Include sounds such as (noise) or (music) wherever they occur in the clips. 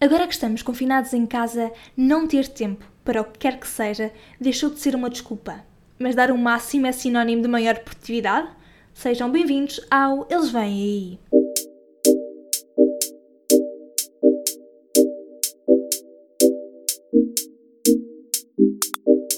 Agora que estamos confinados em casa, não ter tempo para o que quer que seja deixou de ser uma desculpa. Mas dar o um máximo é sinónimo de maior produtividade? Sejam bem-vindos ao Eles Vêm Aí!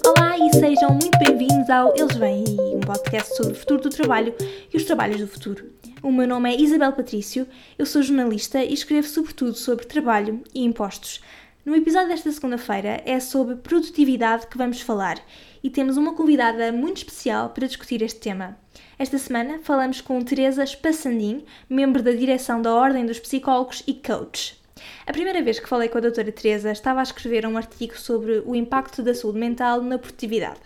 Olá e sejam muito bem-vindos ao Eles Vêm Aí, um podcast sobre o futuro do trabalho e os trabalhos do futuro. O meu nome é Isabel Patrício, eu sou jornalista e escrevo sobretudo sobre trabalho e impostos. No episódio desta segunda-feira é sobre produtividade que vamos falar e temos uma convidada muito especial para discutir este tema. Esta semana falamos com Teresa Spassandim, membro da direção da Ordem dos Psicólogos e coach. A primeira vez que falei com a doutora Teresa estava a escrever um artigo sobre o impacto da saúde mental na produtividade,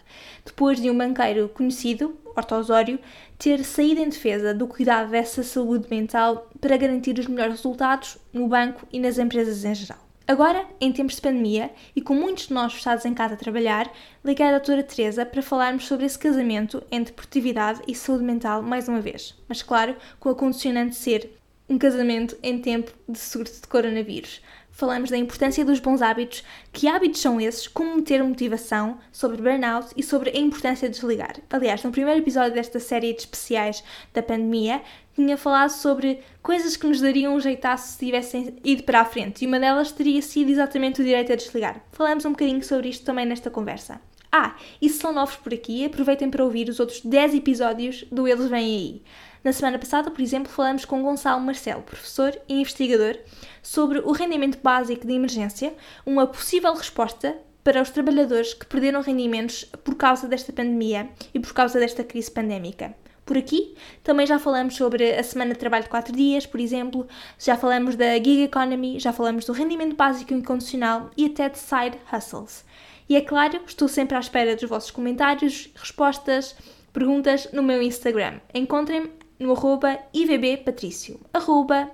depois de um banqueiro conhecido, Horto Osório, ter saído em defesa do cuidado dessa saúde mental para garantir os melhores resultados no banco e nas empresas em geral. Agora, em tempos de pandemia e com muitos de nós fechados em casa a trabalhar, liguei à doutora Teresa para falarmos sobre esse casamento entre produtividade e saúde mental mais uma vez. Mas claro, com a condicionante ser um casamento em tempo de surto de coronavírus. Falamos da importância dos bons hábitos, que hábitos são esses, como ter motivação, sobre burnout e sobre a importância de desligar. Aliás, no primeiro episódio desta série de especiais da pandemia, tinha falado sobre coisas que nos dariam um jeitaço se tivessem ido para a frente, e uma delas teria sido exatamente o direito a desligar. Falamos um bocadinho sobre isto também nesta conversa. Ah, e se são novos por aqui, aproveitem para ouvir os outros 10 episódios do Eles Vêm Aí. Na semana passada, por exemplo, falamos com Gonçalo Marcelo, professor e investigador, sobre o rendimento básico de emergência, uma possível resposta para os trabalhadores que perderam rendimentos por causa desta pandemia e por causa desta crise pandémica. Por aqui também já falamos sobre a semana de trabalho de 4 dias, por exemplo, já falamos da gig economy, já falamos do rendimento básico incondicional e até de side hustles. E é claro, estou sempre à espera dos vossos comentários, respostas, perguntas no meu Instagram. Encontrem-me no arroba ivbpatricio, arroba.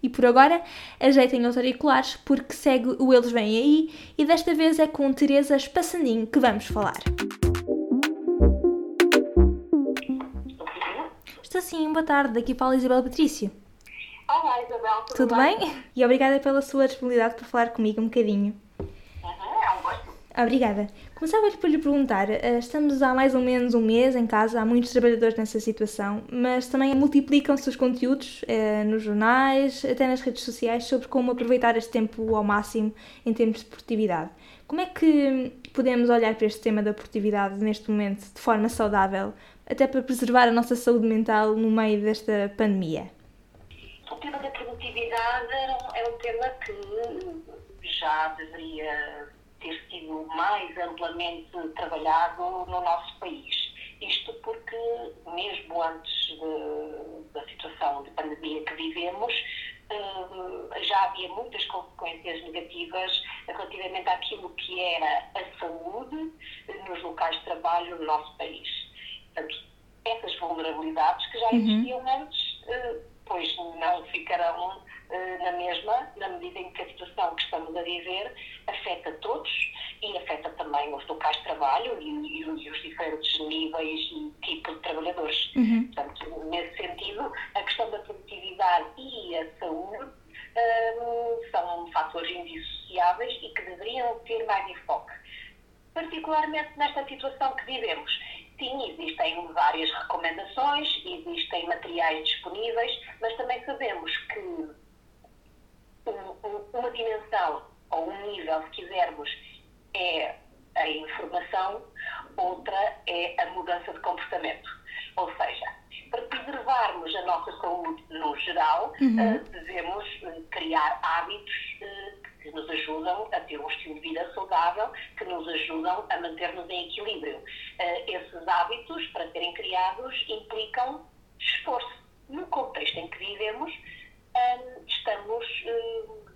E por agora, ajeitem os auriculares porque segue o Eles Vêm Aí e desta vez é com Teresa Espaçandinho que vamos falar. Estou sim, boa tarde, daqui fala Isabel Patrício. Olá Isabel, tudo, tudo bem? bem? E obrigada pela sua disponibilidade para falar comigo um bocadinho. Obrigada. Começava por lhe perguntar, eh, estamos há mais ou menos um mês em casa, há muitos trabalhadores nessa situação, mas também multiplicam-se os conteúdos eh, nos jornais, até nas redes sociais, sobre como aproveitar este tempo ao máximo em termos de produtividade. Como é que podemos olhar para este tema da produtividade neste momento de forma saudável, até para preservar a nossa saúde mental no meio desta pandemia? O tema da produtividade é um tema que já deveria ter sido mais amplamente trabalhado no nosso país. Isto porque, mesmo antes de, da situação de pandemia que vivemos, eh, já havia muitas consequências negativas relativamente àquilo que era a saúde nos locais de trabalho no nosso país. Portanto, essas vulnerabilidades que já uhum. existiam uhum. antes, eh, pois não ficarão eh, na mesma, na medida em que a situação que estamos a viver afeta todos e afeta também os locais de trabalho e, e, e os diferentes níveis e tipos de trabalhadores. Uhum. Portanto, nesse sentido, a questão da produtividade e a saúde um, são fatores indissociáveis e que deveriam ter mais enfoque. Particularmente nesta situação que vivemos. Sim, existem várias recomendações, existem materiais disponíveis, mas também sabemos que uma dimensão ou um nível, se quisermos, é a informação, outra é a mudança de comportamento. Ou seja, para preservarmos a nossa saúde no geral, uhum. Eh, devemos eh, criar hábitos eh, que nos ajudam a ter um estilo de vida saudável, que nos ajudam a manter-nos em equilíbrio. Esses hábitos, para serem criados, implicam esforço. No contexto em que vivemos, estamos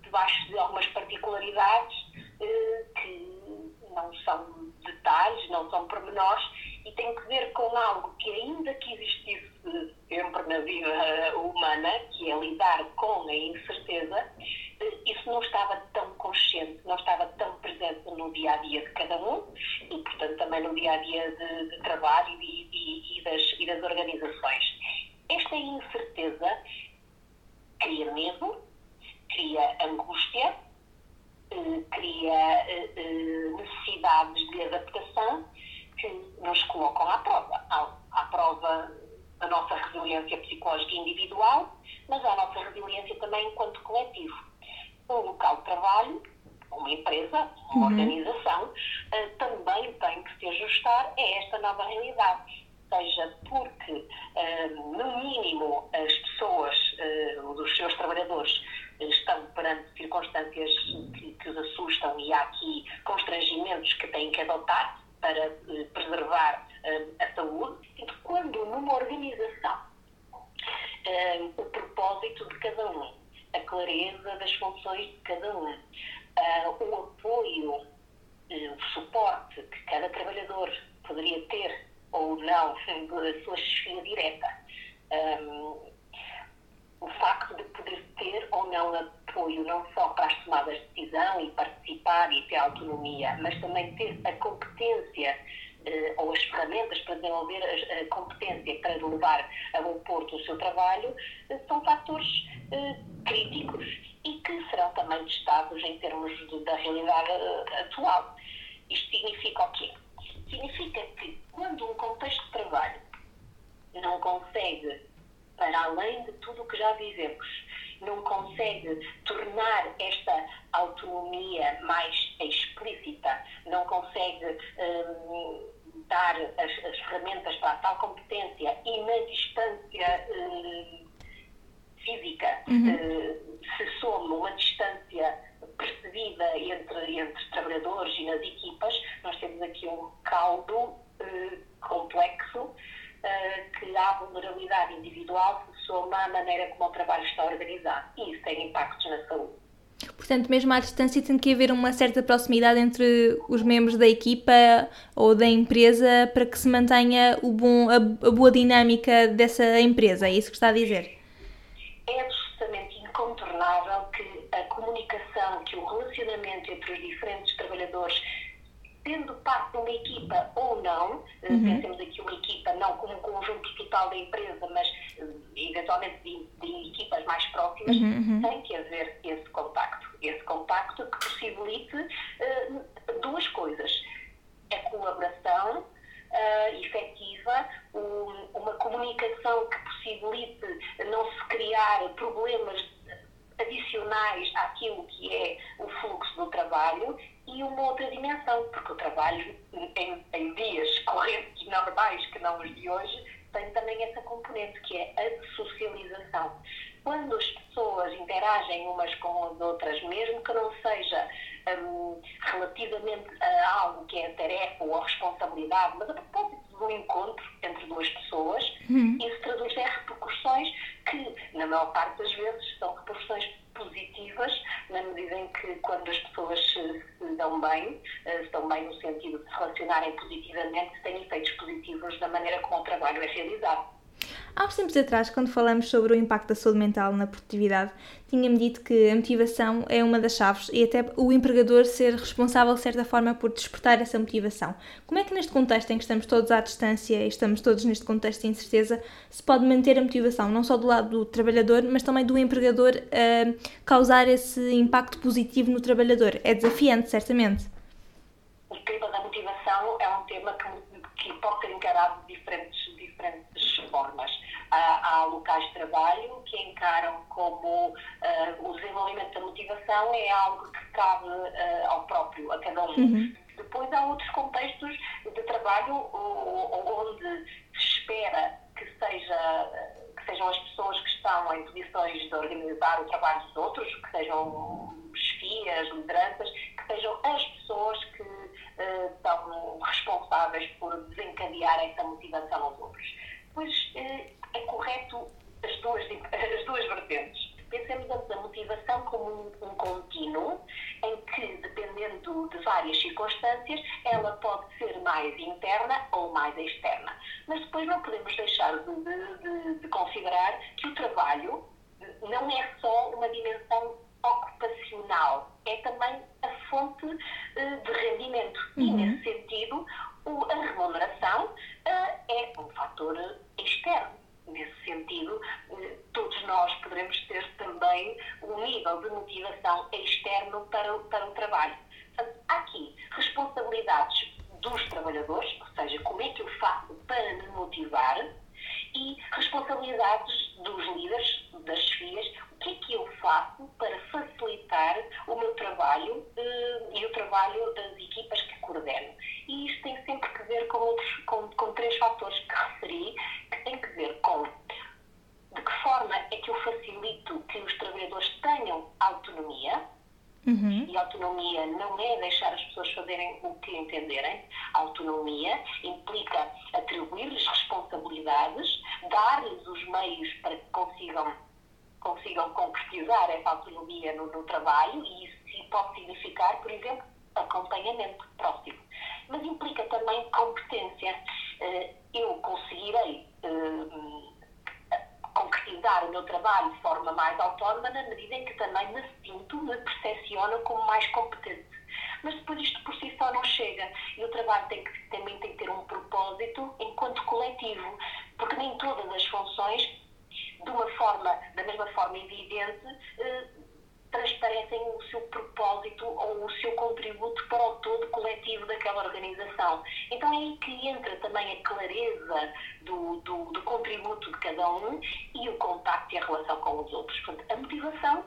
debaixo de algumas particularidades que não são detalhes, não são pormenores e tem que ver com algo que ainda que existisse sempre na vida humana, que é lidar com a incerteza, isso não estava tão consciente, não estava tão presente no dia a dia de cada um e, portanto, também no dia a dia de, de trabalho e, e, e, das, e das organizações. Esta incerteza cria medo, cria angústia, cria necessidades de adaptação que nos colocam à prova. À, à prova da nossa resiliência psicológica individual, mas à nossa resiliência também enquanto coletivo. Um local de trabalho, uma empresa, uma uhum. organização, uh, também tem que se ajustar a esta nova realidade. Seja porque, uh, no mínimo, as pessoas, uh, os seus trabalhadores, estão perante circunstâncias que, que os assustam e há aqui constrangimentos que têm que adotar para preservar a saúde. E quando numa organização o propósito de cada um, a clareza das funções de cada um, o apoio, o suporte que cada trabalhador poderia ter ou não (laughs) da sua chefia direta. Um, o facto de poder ter ou não apoio, não só para as tomadas de decisão e participar e ter autonomia, mas também ter a competência eh, ou as ferramentas para desenvolver a, a, competência para levar a bom porto o seu trabalho, eh, são fatores eh, críticos e que serão também testados em termos de, da realidade atual. Isto significa o quê? Significa que quando um contexto de trabalho não consegue, para além de tudo o que já vivemos, não consegue tornar esta autonomia mais explícita, não consegue hum, dar as, as, ferramentas para a tal competência e na distância hum, física uhum. uh, se soma uma distância percebida entre, entre trabalhadores e nas equipas, nós temos aqui um caldo uh, complexo uh, que à vulnerabilidade individual se soma à maneira como o trabalho está organizado e isso tem impactos na saúde. Portanto, mesmo à distância tem que haver uma certa proximidade entre os membros da equipa ou da empresa para que se mantenha o bom, a, a boa dinâmica dessa empresa, é isso que está a dizer? É absolutamente incontornável que a comunicação, que o relacionamento entre os diferentes trabalhadores sendo parte de uma equipa ou não, eh, uhum. pensemos aqui uma equipa não como um conjunto total da empresa, mas eh, eventualmente de, de equipas mais próximas, uhum, uhum. tem que haver esse contacto. Esse contacto que possibilite uh, duas coisas. A colaboração uh, efetiva, um, uma comunicação que possibilite não se criar problemas adicionais àquilo que é o fluxo do trabalho e uma outra dimensão, porque o trabalho em, em dias correntes normais, que não os de hoje, tem também essa componente que é a socialização. Quando as pessoas interagem umas com as outras, mesmo que não seja um, relativamente a algo que é tarefa ou a responsabilidade, mas a propósito do encontro entre duas pessoas, uhum. isso traduz em repercussões que, na maior parte das vezes, são repercussões positivas, na medida em que quando as pessoas se, se dão bem, uh, estão bem no sentido de se relacionarem positivamente, têm efeitos positivos na maneira como o trabalho é realizado. Há uns tempos atrás, quando falamos sobre o impacto da saúde mental na produtividade, tinha-me dito que a motivação é uma das chaves e até o empregador ser responsável, de certa forma, por despertar essa motivação. Como é que, neste contexto em que estamos todos à distância e estamos todos neste contexto de incerteza, se pode manter a motivação, não só do lado do trabalhador, mas também do empregador, a causar esse impacto positivo no trabalhador? É desafiante, certamente. O tema da motivação é um tema que, que pode ser encarado de diferentes formas há, locais de trabalho que encaram como uh, o desenvolvimento da motivação é algo que cabe uh, ao próprio, a cada um. Uhum. Depois há outros contextos de trabalho onde se espera que, seja, que sejam as pessoas que estão em posições de organizar o trabalho dos outros, que sejam chefias, lideranças, que sejam as pessoas que uh, são responsáveis por desencadear essa motivação aos outros. Pois uh, é correto as duas, (laughs) as duas vertentes. Pensemos a motivação como um, um contínuo em que, dependendo de várias circunstâncias, ela pode ser mais interna ou mais externa. Mas depois não podemos deixar de, de, de considerar que o trabalho não é só uma dimensão ocupacional, é também a fonte uh, de rendimento. Uhum. E, nesse sentido, a remuneração uh, é um fator externo nesse sentido, todos nós poderemos ter também um nível de motivação externo para, o, para o trabalho. Portanto, há aqui responsabilidades dos trabalhadores, ou seja, como é que eu faço para me motivar, e responsabilidades dos líderes, das chefias, o que é que eu faço para facilitar o meu trabalho eh, e o trabalho das equipas que coordeno. E isto tem sempre que ver com, outros, com, com três fatores que referi, que têm que ver com de que forma é que eu facilito que os trabalhadores tenham autonomia, Uhum. E autonomia não é deixar as pessoas fazerem o que entenderem. Autonomia implica atribuir-lhes responsabilidades, dar-lhes os meios para que consigam, consigam concretizar essa autonomia no, no trabalho, e isso pode significar, por exemplo, acompanhamento próximo. Mas implica também competência. Eh, eu conseguirei eh, concretizar o meu trabalho de forma mais autónoma na medida em que também me sinto, me percepciono como mais competente. Mas depois isto por si só não chega e o trabalho tem que, também tem que ter um propósito enquanto coletivo, porque nem todas as funções, de uma forma, da mesma forma evidente, eh, transparecem o seu propósito ou o seu contributo para o todo coletivo daquela organização. Então é aí que entra também a clareza do, do, do contributo de cada um e o contacto e a relação com os outros. Portanto, a motivação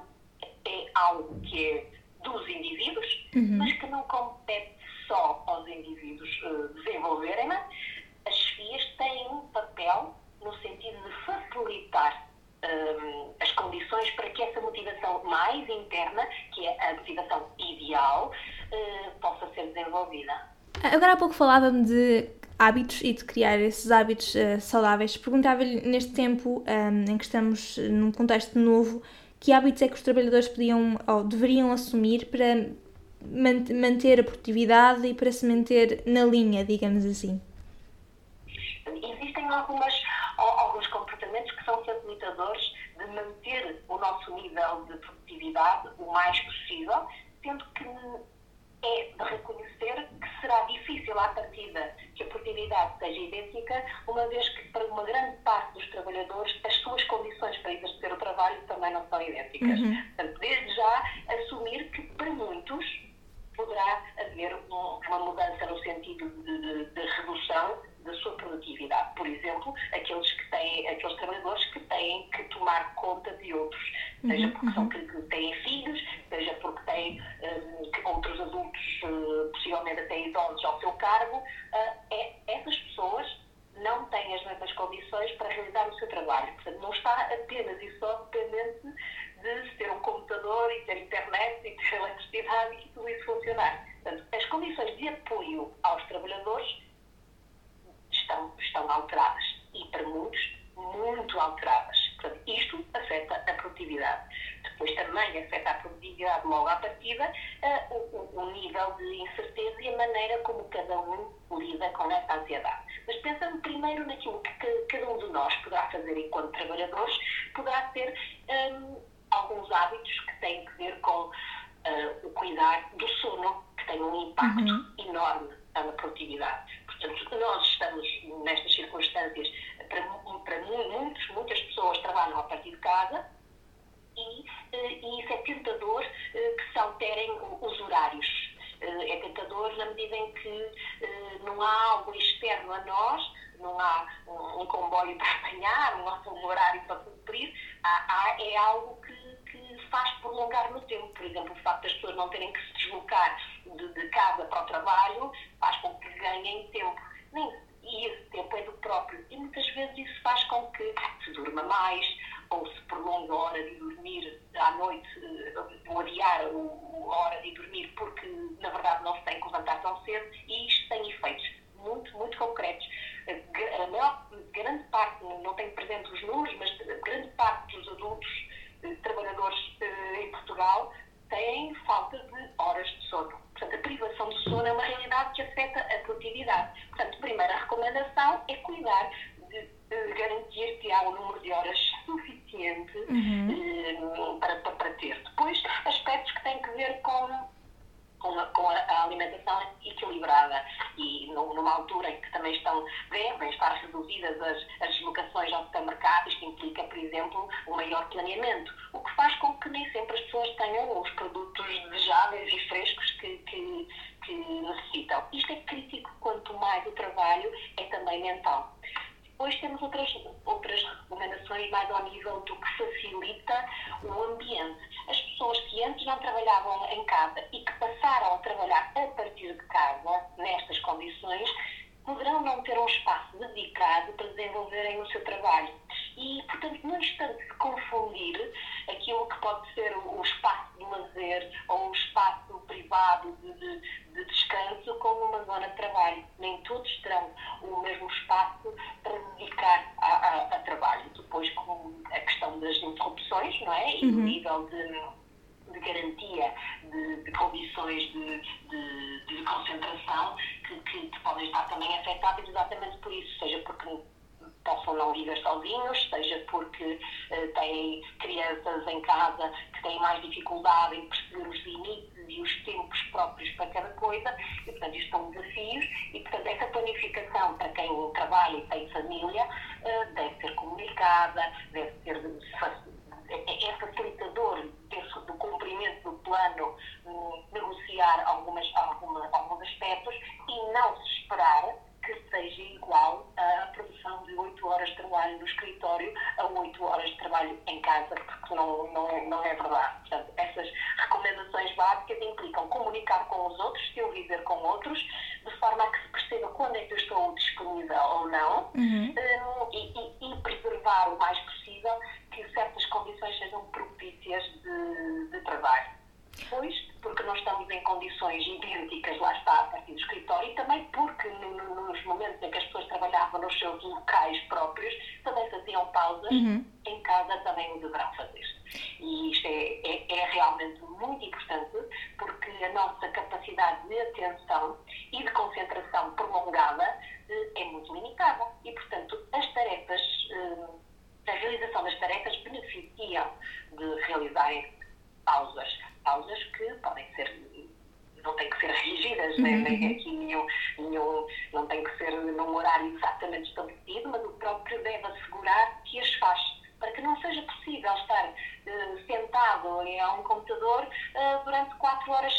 é algo que é dos indivíduos, uhum. mas que não compete só aos indivíduos uh, desenvolverem-na. As FIAs têm um papel no sentido de facilitar um, as condições para que essa motivação mais interna, que é a motivação ideal, uh, possa ser desenvolvida. Agora há pouco falava-me de hábitos e de criar esses hábitos uh, saudáveis. Perguntava-lhe, neste tempo um, em que estamos num contexto novo, que hábitos é que os trabalhadores podiam ou deveriam assumir para manter a produtividade e para se manter na linha, digamos assim? Existem algumas alguns comportamentos que são facilitadores de manter o nosso nível de produtividade o mais possível, sendo que é de reconhecer será difícil à partida que a produtividade seja idêntica, uma vez que para uma grande parte dos trabalhadores as suas condições para exercer o trabalho também não são idênticas. Uhum. Portanto, desde já assumir que para muitos poderá haver uma mudança no sentido de, de, de redução da sua produtividade. Por exemplo, aqueles que têm, aqueles trabalhadores que têm que tomar conta de outros, seja uhum, porque são uhum. que, que têm filhos, seja porque têm um, outros adultos, uh, possivelmente até idosos ao seu cargo, uh, é, essas pessoas não têm as mesmas condições para realizar o seu trabalho. Portanto, não está apenas e só dependente de ter um computador e ter internet e ter eletricidade e tudo isso funcionar. Portanto, as condições de apoio aos trabalhadores estão, estão alteradas e para muitos muito alteradas. Portanto, isto afeta a produtividade. Depois também afeta a produtividade logo à partida uh, o, o, nível de incerteza e a maneira como cada um lida com essa ansiedade. Mas pensando primeiro naquilo que cada um de nós poderá fazer enquanto trabalhadores, poderá ter um, alguns hábitos que têm que ver com uh, o cuidar do sono, que tem um impacto uhum. enorme na produtividade. Portanto, nós estamos nestas circunstâncias, para, para muitos, muitas pessoas trabalham a partir de casa e, eh, e isso é tentador eh, que se alterem os horários. Eh, é tentador na medida em que não há algo externo a nós, não há um, comboio (laughs) para apanhar, não há um horário para cumprir, há, há, é algo que, faz prolongar no tempo. Por exemplo, o facto das pessoas não terem que se deslocar de, de casa para o trabalho faz com que ganhem tempo. E esse tempo é do próprio. E muitas vezes isso faz com que se durma mais ou se prolongue a hora de dormir à noite, ou adiar a hora de dormir porque, na verdade, não se tem que levantar tão cedo. E isto tem efeitos muito, muito concretos. A maior, grande parte, não tenho presente os números, mas grande parte dos adultos eh, trabalhadores eh, em Portugal têm falta de horas de sono. Portanto, a privação de sono é uma realidade que afeta a produtividade. Portanto, a primeira recomendação é cuidar de, de garantir que há um número de horas suficiente uhum. eh, para, para, para, ter. Depois, aspectos que têm que ver com, com, a, com a alimentação equilibrada. e numa altura em que também estão, devem estar reduzidas as, as deslocações ao supermercado, isto implica, por exemplo, um maior planeamento, o que faz com que nem sempre as pessoas tenham os produtos desejáveis e frescos que, que, que necessitam. Isto é crítico quanto mais o trabalho é também mental. Depois temos outras, outras recomendações mais ao nível do que facilita o ambiente. As pessoas que antes não trabalhavam em casa e que passaram a trabalhar a partir de casa, nestas condições, poderão não ter um espaço dedicado para desenvolverem o seu trabalho. E, portanto, não instante de confundir aquilo que pode ser o, espaço de lazer ou um espaço privado de, de, de, descanso com uma zona de trabalho. Nem todos terão o mesmo espaço para dedicar a, a, a trabalho. Depois, com a questão das interrupções, não é? E uhum. o nível de de garantia de, de condições de, de, de concentração que, que, que, podem estar também afetadas exatamente por isso, seja porque possam não viver sozinhos, seja porque uh, têm crianças em casa que têm mais dificuldade em perceber os limites e os tempos próprios para cada coisa, e portanto isto são desafios, e portanto essa planificação para quem trabalha e tem família uh, deve ser comunicada, deve ser é, é facilitador do cumprimento do plano, um, negociar algumas, alguma, alguns aspectos e não se esperar que seja igual a produção de 8 horas de trabalho no escritório a 8 horas de trabalho em casa, porque não, não, é, não é verdade. Portanto, essas recomendações básicas implicam comunicar com os outros, se eu viver com outros, de forma a que se perceba quando é que eu estou disponível ou não, uhum. um, e, e, e, preservar o mais possível que certas condições sejam propícias de, de trabalho. Depois, porque não estamos em condições idênticas, lá está, a partir do escritório, e também porque no, no, nos momentos em que as pessoas trabalhavam nos seus locais próprios, também faziam pausas, uhum. em casa também o deverão fazer. E isto é, é, é, realmente muito importante, porque a nossa capacidade de atenção e de concentração prolongada eh, é muito limitada. E, portanto, as tarefas, eh, a realização das tarefas beneficiam de realizarem pausas. Pausas que podem ser não têm que ser rígidas, né? uhum. nem aqui nenhum, nenhum, não tem que ser num horário exatamente estabelecido, mas o próprio deve assegurar que as faz, para que não seja possível estar uh, sentado em um computador uh, durante quatro horas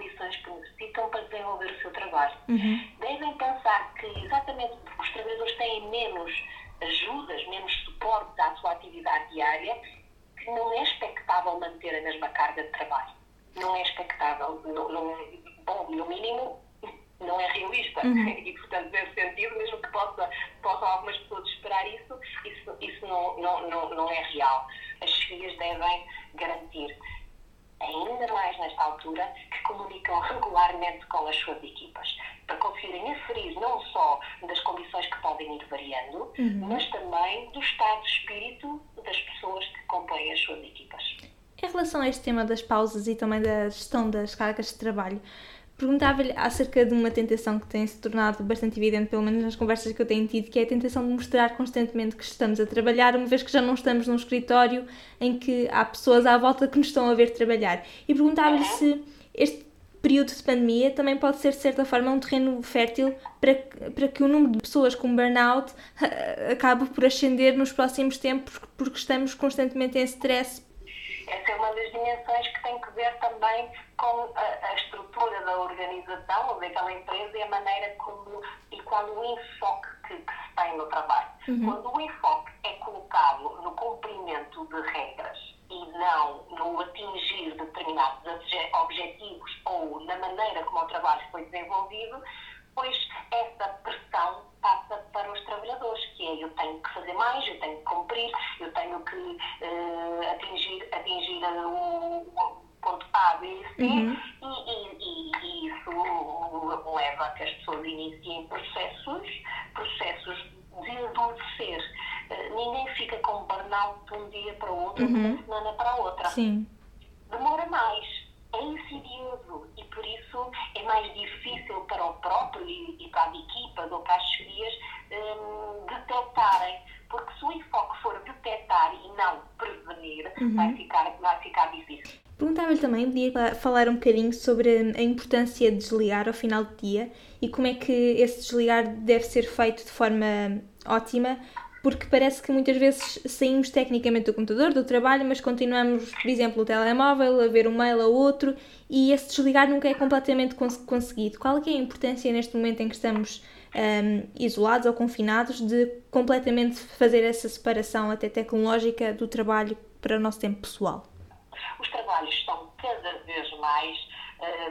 condições que necessitam para desenvolver o seu trabalho. Uhum. Devem pensar que, exatamente porque os trabalhadores têm menos ajudas, menos suporte à sua atividade diária, que não é expectável manter a mesma carga de trabalho. Não é expectável. Não, não, bom, no mínimo, não é realista. Uhum. (laughs) E, portanto, nesse sentido, mesmo que possa, possam algumas pessoas esperar isso, isso, isso não, não, não, não é real. As chefias devem garantir, ainda mais nesta altura, que comunicam (laughs) regularmente com as suas equipas, para conseguirem aferir não só das condições que podem ir variando, uhum. mas também do estado de espírito das pessoas que compõem as suas equipas. Em relação a este tema das pausas e também da gestão das cargas de trabalho, Perguntava-lhe acerca de uma tentação que tem se tornado bastante evidente, pelo menos nas conversas que eu tenho tido, que é a tentação de mostrar constantemente que estamos a trabalhar, uma vez que já não estamos num escritório em que há pessoas à volta que nos estão a ver trabalhar. E perguntava-lhe se este período de pandemia também pode ser, de certa forma, um terreno fértil para, para que o número de pessoas com burnout acabe por ascender nos próximos tempos, porque estamos constantemente em stress essa é uma das dimensões que tem que ver também com a, a estrutura da organização ou daquela empresa e a maneira como e qual o enfoque que, que se tem no trabalho. Uhum. Quando o enfoque é colocado no cumprimento de regras e não no atingir determinados objetivos ou na maneira como o trabalho foi desenvolvido, pois essa pressão passa para os trabalhadores, que é eu tenho que fazer mais, eu tenho que cumprir, eu tenho que uh, atingir, atingir o, o ponto A, B e C, uhum. e, e, e, isso leva a que as pessoas iniciem processos, processos de envelhecer. Uh, ninguém fica com burnout de um dia para o outro, uhum. de uma semana para a outra. Sim. Demora mais e, e para as equipas ou para as cheferias um, detectarem, porque se o enfoque for detectar e não prevenir, uhum. vai, ficar, vai ficar difícil. Perguntava-lhe também, podia falar um bocadinho sobre a importância de desligar ao final do dia e como é que esse desligar deve ser feito de forma ótima porque parece que muitas vezes saímos tecnicamente do computador, do trabalho, mas continuamos, por exemplo, no telemóvel, a ver um mail ou outro, e esse desligar nunca é completamente cons conseguido. Qual é, é a importância neste momento em que estamos um, isolados ou confinados de completamente fazer essa separação até tecnológica do trabalho para o nosso tempo pessoal? Os trabalhos estão cada vez mais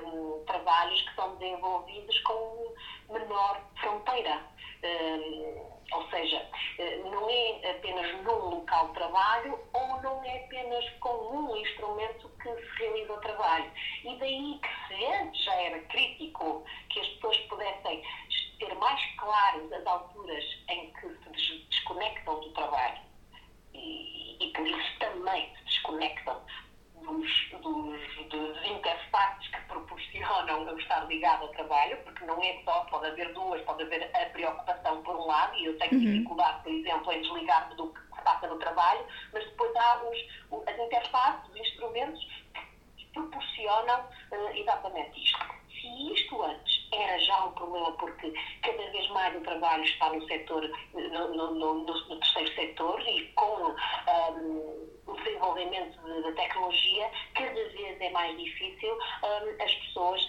um, trabalhos que são desenvolvidos com menor fronteira. Um, ou seja, eh, não é apenas num local de trabalho ou não é apenas com um instrumento que se realiza o trabalho. E daí que se antes já era crítico que as pessoas pudessem ter mais claras as alturas em que se desconectam do trabalho e, e por isso também se desconectam dos, dos, dos interfaces que proporcionam eu estar ligado ao trabalho, porque não é só, pode haver duas, pode haver a preocupação por um lado, e eu tenho uhum. dificuldade, por exemplo, em desligar-me do que se passa no trabalho, mas depois há os, as interfaces, os instrumentos que proporcionam uh, exatamente isto. Se isto antes era já um problema, porque cada vez mais o trabalho está no setor, no, no, no, no terceiro setor, e com um, ehm, o desenvolvimento da tecnologia, cada vez é mais difícil um, as pessoas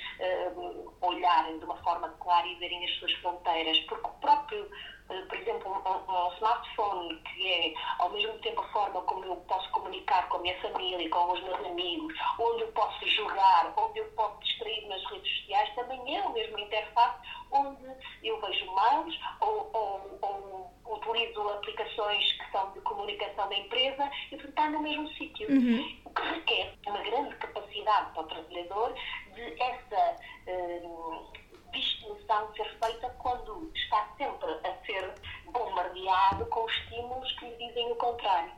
um, olharem de uma forma clara e verem as suas fronteiras, porque o próprio uh, por exemplo, um, smartphone que é ao mesmo tempo a forma como eu posso comunicar com a minha família, com os meus amigos, onde eu posso jogar, onde eu posso distrair nas redes sociais, também é o mesmo interface onde eu vejo mails ou, ou, ou utilizo aplicações que são de comunicação da empresa e portanto no mesmo sítio. Uhum. O que requer uma grande capacidade para o trabalhador de essa um, distinção ser feita quando está sempre a ser bombardeado com estímulos que lhe dizem o contrário.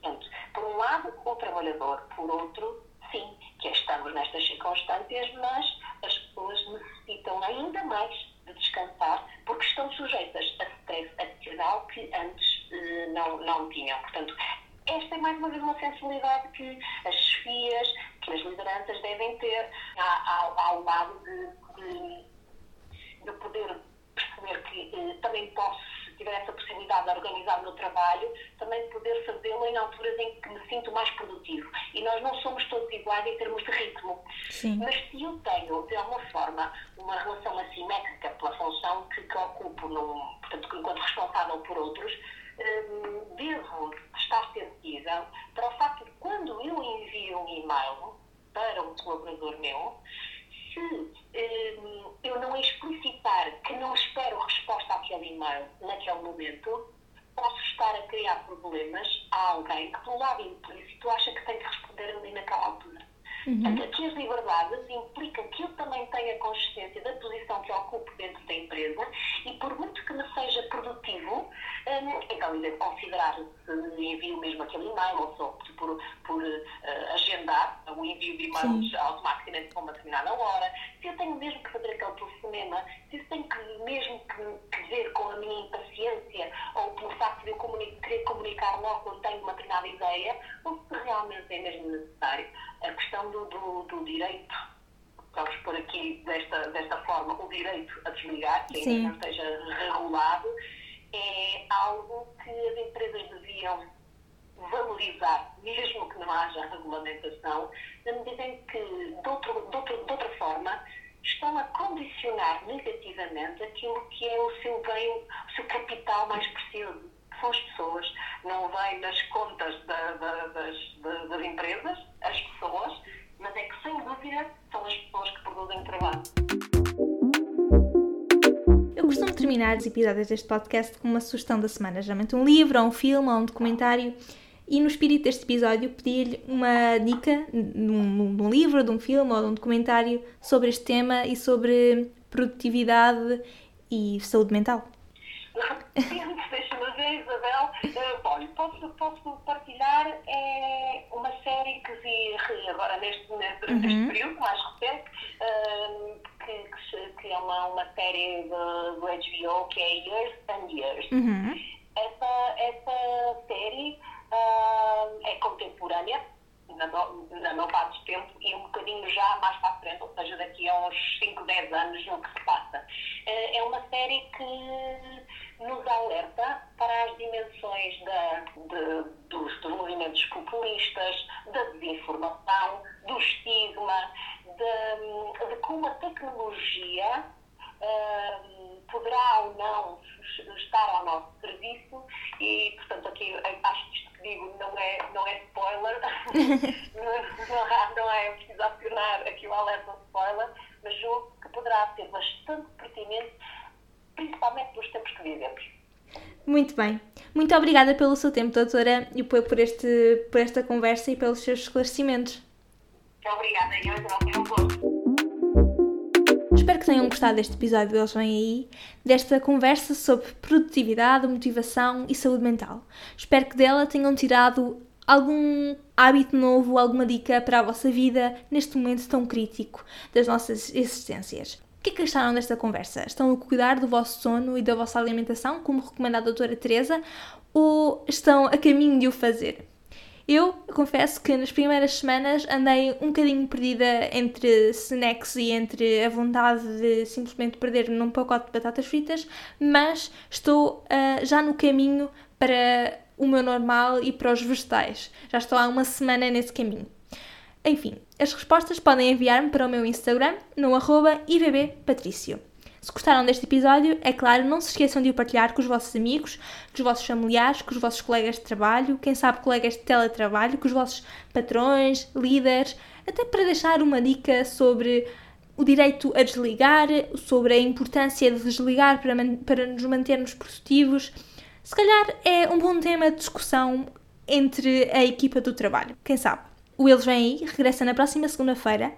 Portanto, por um lado, o trabalhador, por outro, sim, que estamos nestas circunstâncias, mas as pessoas necessitam ainda mais de descansar, porque estão sujeitas a stress adicional que antes eh, não, não tinham. Portanto, esta é mais uma vez uma sensibilidade que as chefias, que as lideranças devem ter ao, ao lado de, de, de poder perceber que eh, também posso tiver essa possibilidade de organizar o meu trabalho, também poder fazê-lo em alturas em que me sinto mais produtivo. E nós não somos todos iguais em termos de ritmo. Sim. Mas se eu tenho, de alguma forma, uma relação assimétrica pela função que, que ocupo, num, portanto, enquanto responsável por outros, hum, devo estar sensível para o facto de quando eu envio um e-mail para um colaborador meu, se hum, eu não explicitar que não espero resposta àquele e-mail naquele momento, posso estar a criar problemas a alguém que, do lado implícito, acha que tem que responder ali naquela altura. Uhum. Aqui as liberdades implicam que eu também tenha consciência da posição que ocupo dentro da empresa e por muito que me seja produtivo, um, então eu devo considerar se envio mesmo aquele e-mail ou só por, por uh, agendar o envio de e-mails automaticamente para uma determinada hora, se eu tenho mesmo que fazer aquele telefonema, se isso tem que mesmo que, que ver com a minha impaciência ou pelo facto de eu querer comunicar logo quando tenho uma determinada ideia, ou se realmente é mesmo necessário a questão do, do, do direito vamos por aqui desta, desta forma, o direito a desligar, que ainda não esteja regulado, é algo que as empresas deviam valorizar, mesmo que não haja regulamentação, na medida em que, de, outro, de, outro, de outra forma, estão a condicionar negativamente aquilo que é o seu bem, o seu capital mais precioso, que são as pessoas. Não vem nas contas da, da, das, das empresas, as pessoas, mas é que, sem dúvida, são as pessoas que produzem o trabalho terminar os episódios deste podcast com uma sugestão da semana, geralmente um livro, ou um filme, ou um documentário. E no espírito deste episódio pedi-lhe uma dica de um livro, de um filme ou de um documentário sobre este tema e sobre produtividade e saúde mental. Deixa-me ver, Isabel. Uh, posso, posso partilhar é uma série que vi agora neste, neste, uhum. período mais recente, uh, que, que, é uma, uma série do, do HBO que é Years and Years. Uhum. Essa, essa série uh, é contemporânea, na, na maior parte do tempo, e um bocadinho já mais para a frente, ou seja, daqui a uns 5, 10 anos, no que se passa. é uma série que nos alerta para as dimensões da, de, dos, dos movimentos populistas, da desinformação, do estigma, de, de como a tecnologia uh, poderá ou não estar ao nosso serviço e, portanto, aqui acho que isto digo não é, não é spoiler, (laughs) não, não, é preciso acionar aqui o alerta spoiler, mas julgo que poderá ser bastante pertinente, principalmente nos tempos que vivemos. Muito bem. Muito obrigada pelo seu tempo, doutora, e por, este, por esta conversa e pelos seus esclarecimentos. Obrigada, eu, eu gosto. Espero que tenham gostado deste episódio Eles Vêm Aí, desta conversa sobre produtividade, motivação e saúde mental. Espero que dela tenham tirado algum hábito novo, alguma dica para a vossa vida neste momento tão crítico das nossas existências. O que é que acharam desta conversa? Estão a cuidar do vosso sono e da vossa alimentação, como recomenda a doutora Teresa, ou estão a caminho de o fazer? Eu confesso que nas primeiras semanas andei um bocadinho perdida entre snacks e entre a vontade de simplesmente perder-me num pacote de batatas fritas, mas estou uh, já no caminho para o meu normal e para os vegetais. Já estou há uma semana nesse caminho. Enfim, as respostas podem enviar-me para o meu Instagram no arroba ivbpatricio. Se gostaram deste episódio, é claro, não se esqueçam de o partilhar com os vossos amigos, com os vossos familiares, com os vossos colegas de trabalho, quem sabe colegas de teletrabalho, com os vossos patrões, líderes, até para deixar uma dica sobre o direito a desligar, sobre a importância de desligar para, para nos mantermos produtivos. Se calhar é um bom tema de discussão entre a equipa do trabalho, quem sabe. O Eles Vêm Aí regressa na próxima segunda-feira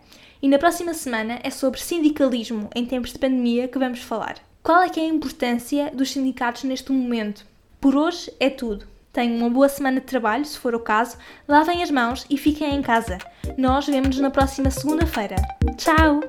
e na próxima semana é sobre sindicalismo em tempos de pandemia que vamos falar. Qual é que é a importância dos sindicatos neste momento? Por hoje é tudo. Tenham uma boa semana de trabalho, se for o caso, lavem as mãos e fiquem em casa. Nós vemos-nos na próxima segunda-feira. Tchau!